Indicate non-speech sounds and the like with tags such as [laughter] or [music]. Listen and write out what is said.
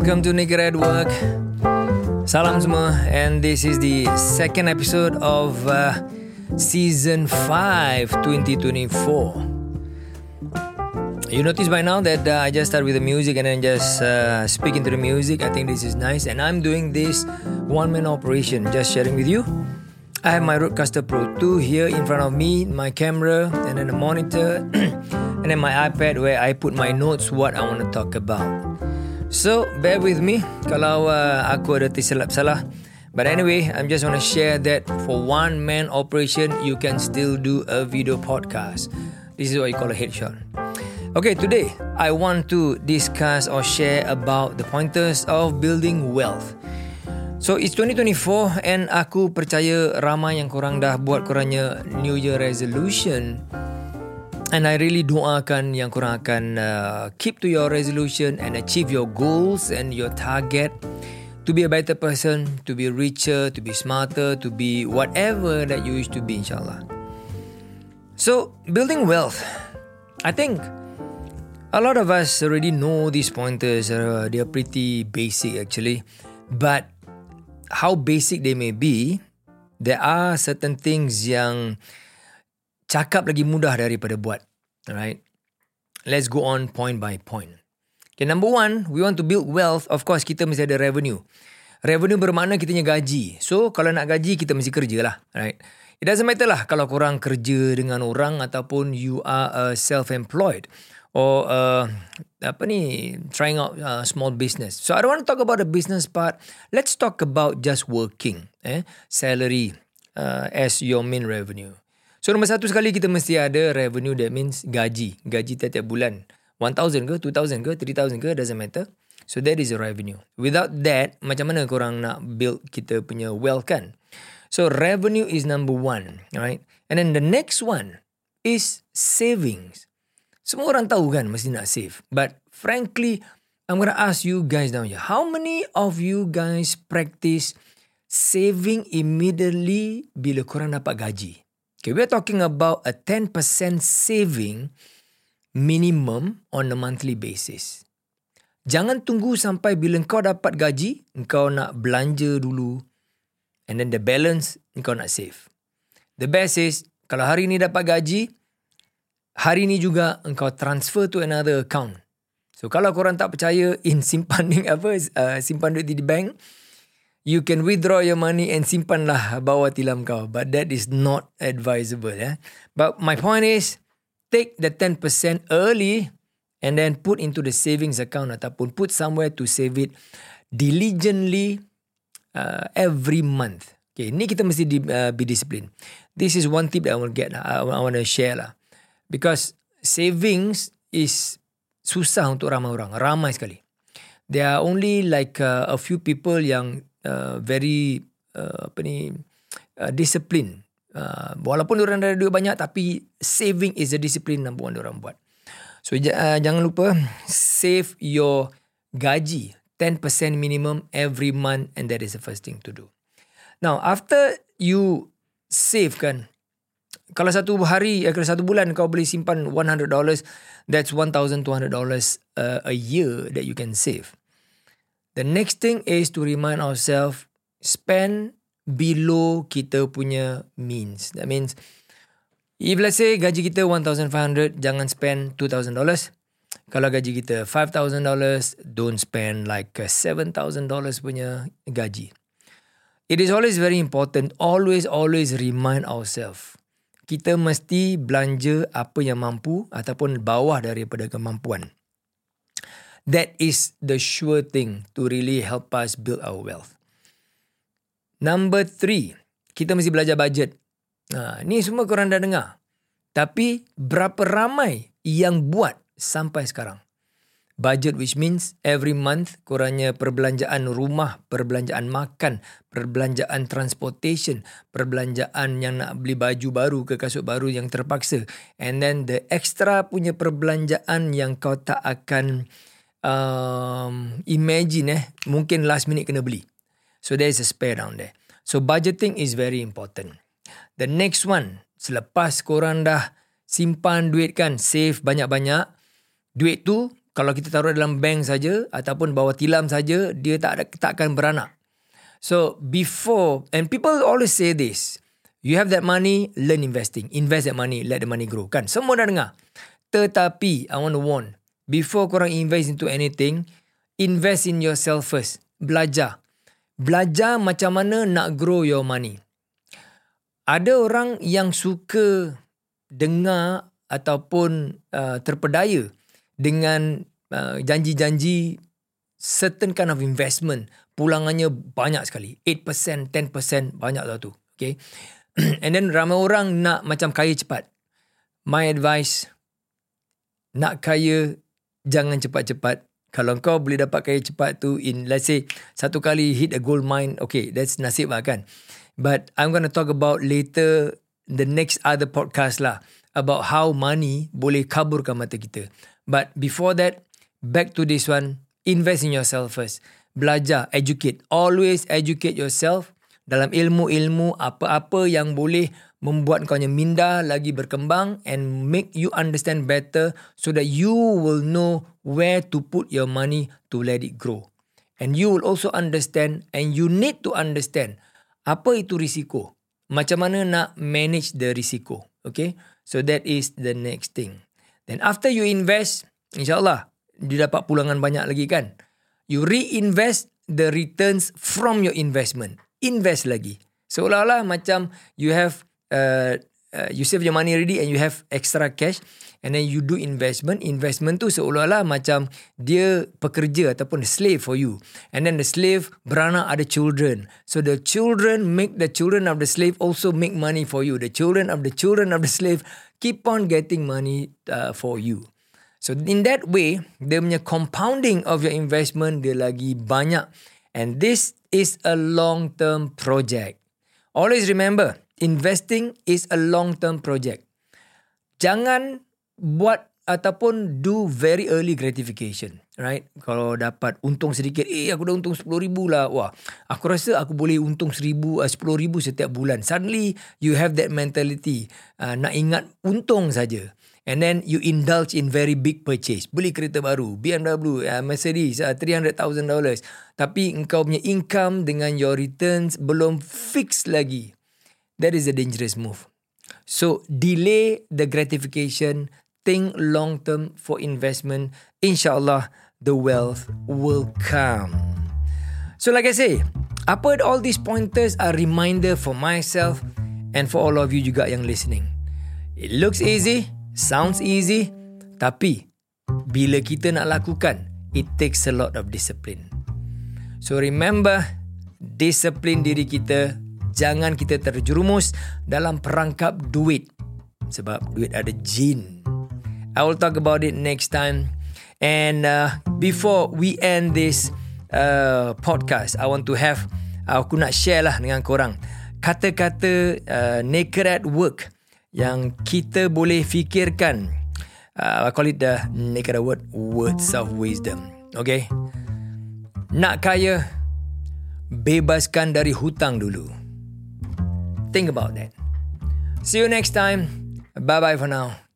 welcome to Naked at Work. Salam semua, and this is the second episode of uh, season 5 2024. You notice by now that uh, I just start with the music and then just uh, speak into the music. I think this is nice, and I'm doing this one man operation, just sharing with you. I have my Rodecaster Pro 2 here in front of me, my camera, and then a monitor, [clears throat] and then my iPad where I put my notes, what I want to talk about. So, bear with me kalau uh, aku ada tersilap salah. But anyway, I'm just want to share that for one man operation, you can still do a video podcast. This is what you call a headshot. Okay, today I want to discuss or share about the pointers of building wealth. So it's 2024 and aku percaya ramai yang korang dah buat korangnya New Year resolution And I really doakan yang korang akan uh, keep to your resolution and achieve your goals and your target to be a better person, to be richer, to be smarter, to be whatever that you wish to be inshallah. So, building wealth. I think a lot of us already know these pointers. Uh, they are pretty basic actually. But how basic they may be, there are certain things yang cakap lagi mudah daripada buat. Alright. Let's go on point by point. Okay, number one, we want to build wealth. Of course, kita mesti ada revenue. Revenue bermakna kita punya gaji. So, kalau nak gaji, kita mesti kerja lah. Right? It doesn't matter lah kalau korang kerja dengan orang ataupun you are a self-employed or uh, apa ni trying out a small business. So I don't want to talk about the business part. Let's talk about just working, eh, salary uh, as your main revenue. So nombor satu sekali kita mesti ada revenue that means gaji. Gaji tiap-tiap bulan. 1,000 ke, 2,000 ke, 3,000 ke, doesn't matter. So that is your revenue. Without that, macam mana korang nak build kita punya wealth kan? So revenue is number one, right? And then the next one is savings. Semua orang tahu kan mesti nak save. But frankly, I'm gonna ask you guys down here. How many of you guys practice saving immediately bila korang dapat gaji? Okay, we're talking about a 10% saving minimum on a monthly basis. Jangan tunggu sampai bila kau dapat gaji, kau nak belanja dulu and then the balance kau nak save. The best is, kalau hari ni dapat gaji, hari ni juga engkau transfer to another account. So kalau korang tak percaya in [laughs] simpan apa uh, simpan duit di bank, you can withdraw your money and simpan lah bawah tilam kau. But that is not advisable. Yeah? But my point is, take the 10% early and then put into the savings account ataupun put somewhere to save it diligently uh, every month. Okay, ni kita mesti di, uh, be disciplined. This is one tip that I want to get. I, I want to share lah. Because savings is susah untuk ramai orang. Ramai sekali. There are only like uh, a few people yang uh, very uh, apa ni uh, discipline. Uh, walaupun orang ada duit banyak tapi saving is a discipline number one orang buat. So uh, jangan lupa save your gaji 10% minimum every month and that is the first thing to do. Now after you save kan kalau satu hari eh, kalau satu bulan kau boleh simpan $100 that's $1200 uh, a year that you can save. The next thing is to remind ourselves spend below kita punya means. That means if let's say gaji kita $1,500, jangan spend $2,000. Kalau gaji kita $5,000, don't spend like $7,000 punya gaji. It is always very important, always, always remind ourselves. Kita mesti belanja apa yang mampu ataupun bawah daripada kemampuan. That is the sure thing to really help us build our wealth. Number three, kita mesti belajar budget. Ha, ni semua korang dah dengar. Tapi berapa ramai yang buat sampai sekarang? Budget which means every month korangnya perbelanjaan rumah, perbelanjaan makan, perbelanjaan transportation, perbelanjaan yang nak beli baju baru ke kasut baru yang terpaksa. And then the extra punya perbelanjaan yang kau tak akan um, imagine eh mungkin last minute kena beli. So there is a spare down there. So budgeting is very important. The next one, selepas korang dah simpan duit kan, save banyak-banyak, duit tu kalau kita taruh dalam bank saja ataupun bawah tilam saja dia tak ada tak akan beranak so before and people always say this you have that money learn investing invest that money let the money grow kan semua dah dengar tetapi i want to warn before korang invest into anything invest in yourself first. Belajar. Belajar macam mana nak grow your money. Ada orang yang suka dengar ataupun uh, terpedaya dengan uh, janji-janji certain kind of investment. Pulangannya banyak sekali. 8% 10% banyak tau tu. Okay? [clears throat] And then ramai orang nak macam kaya cepat. My advice nak kaya jangan cepat-cepat kalau kau boleh dapat kaya cepat tu in let's say satu kali hit a gold mine okay that's nasib lah kan but i'm going to talk about later the next other podcast lah about how money boleh kaburkan mata kita But before that, back to this one, invest in yourself first. Belajar, educate. Always educate yourself dalam ilmu-ilmu apa-apa yang boleh membuat kau minda lagi berkembang and make you understand better so that you will know where to put your money to let it grow. And you will also understand and you need to understand apa itu risiko. Macam mana nak manage the risiko. Okay? So that is the next thing. Then after you invest, insyaAllah, dia dapat pulangan banyak lagi kan. You reinvest the returns from your investment. Invest lagi. Seolah-olah macam you have, uh, uh, you save your money already and you have extra cash. And then you do investment. Investment tu seolah-olah macam dia pekerja ataupun slave for you. And then the slave beranak ada children. So the children make the children of the slave also make money for you. The children of the children of the slave keep on getting money uh, for you. So in that way, dia punya compounding of your investment dia lagi banyak. And this is a long-term project. Always remember, investing is a long-term project. Jangan buat ataupun do very early gratification. Right? Kalau dapat untung sedikit, eh aku dah untung RM10,000 lah. Wah, aku rasa aku boleh untung RM10,000 uh, setiap bulan. Suddenly, you have that mentality. Uh, nak ingat untung saja. And then you indulge in very big purchase. Beli kereta baru, BMW, uh, Mercedes, uh, $300,000. Tapi engkau punya income dengan your returns belum fix lagi. That is a dangerous move. So, delay the gratification think long term for investment, inshallah the wealth will come. So like I say, apa all these pointers are reminder for myself and for all of you juga yang listening. It looks easy, sounds easy, tapi bila kita nak lakukan, it takes a lot of discipline. So remember, discipline diri kita, jangan kita terjerumus dalam perangkap duit. Sebab duit ada jin. I will talk about it next time. And uh, before we end this uh, podcast, I want to have aku nak share lah dengan korang kata-kata uh, naked at work yang kita boleh fikirkan. Uh, I call it the naked at work words of wisdom. Okay? Nak kaya, bebaskan dari hutang dulu. Think about that. See you next time. Bye bye for now.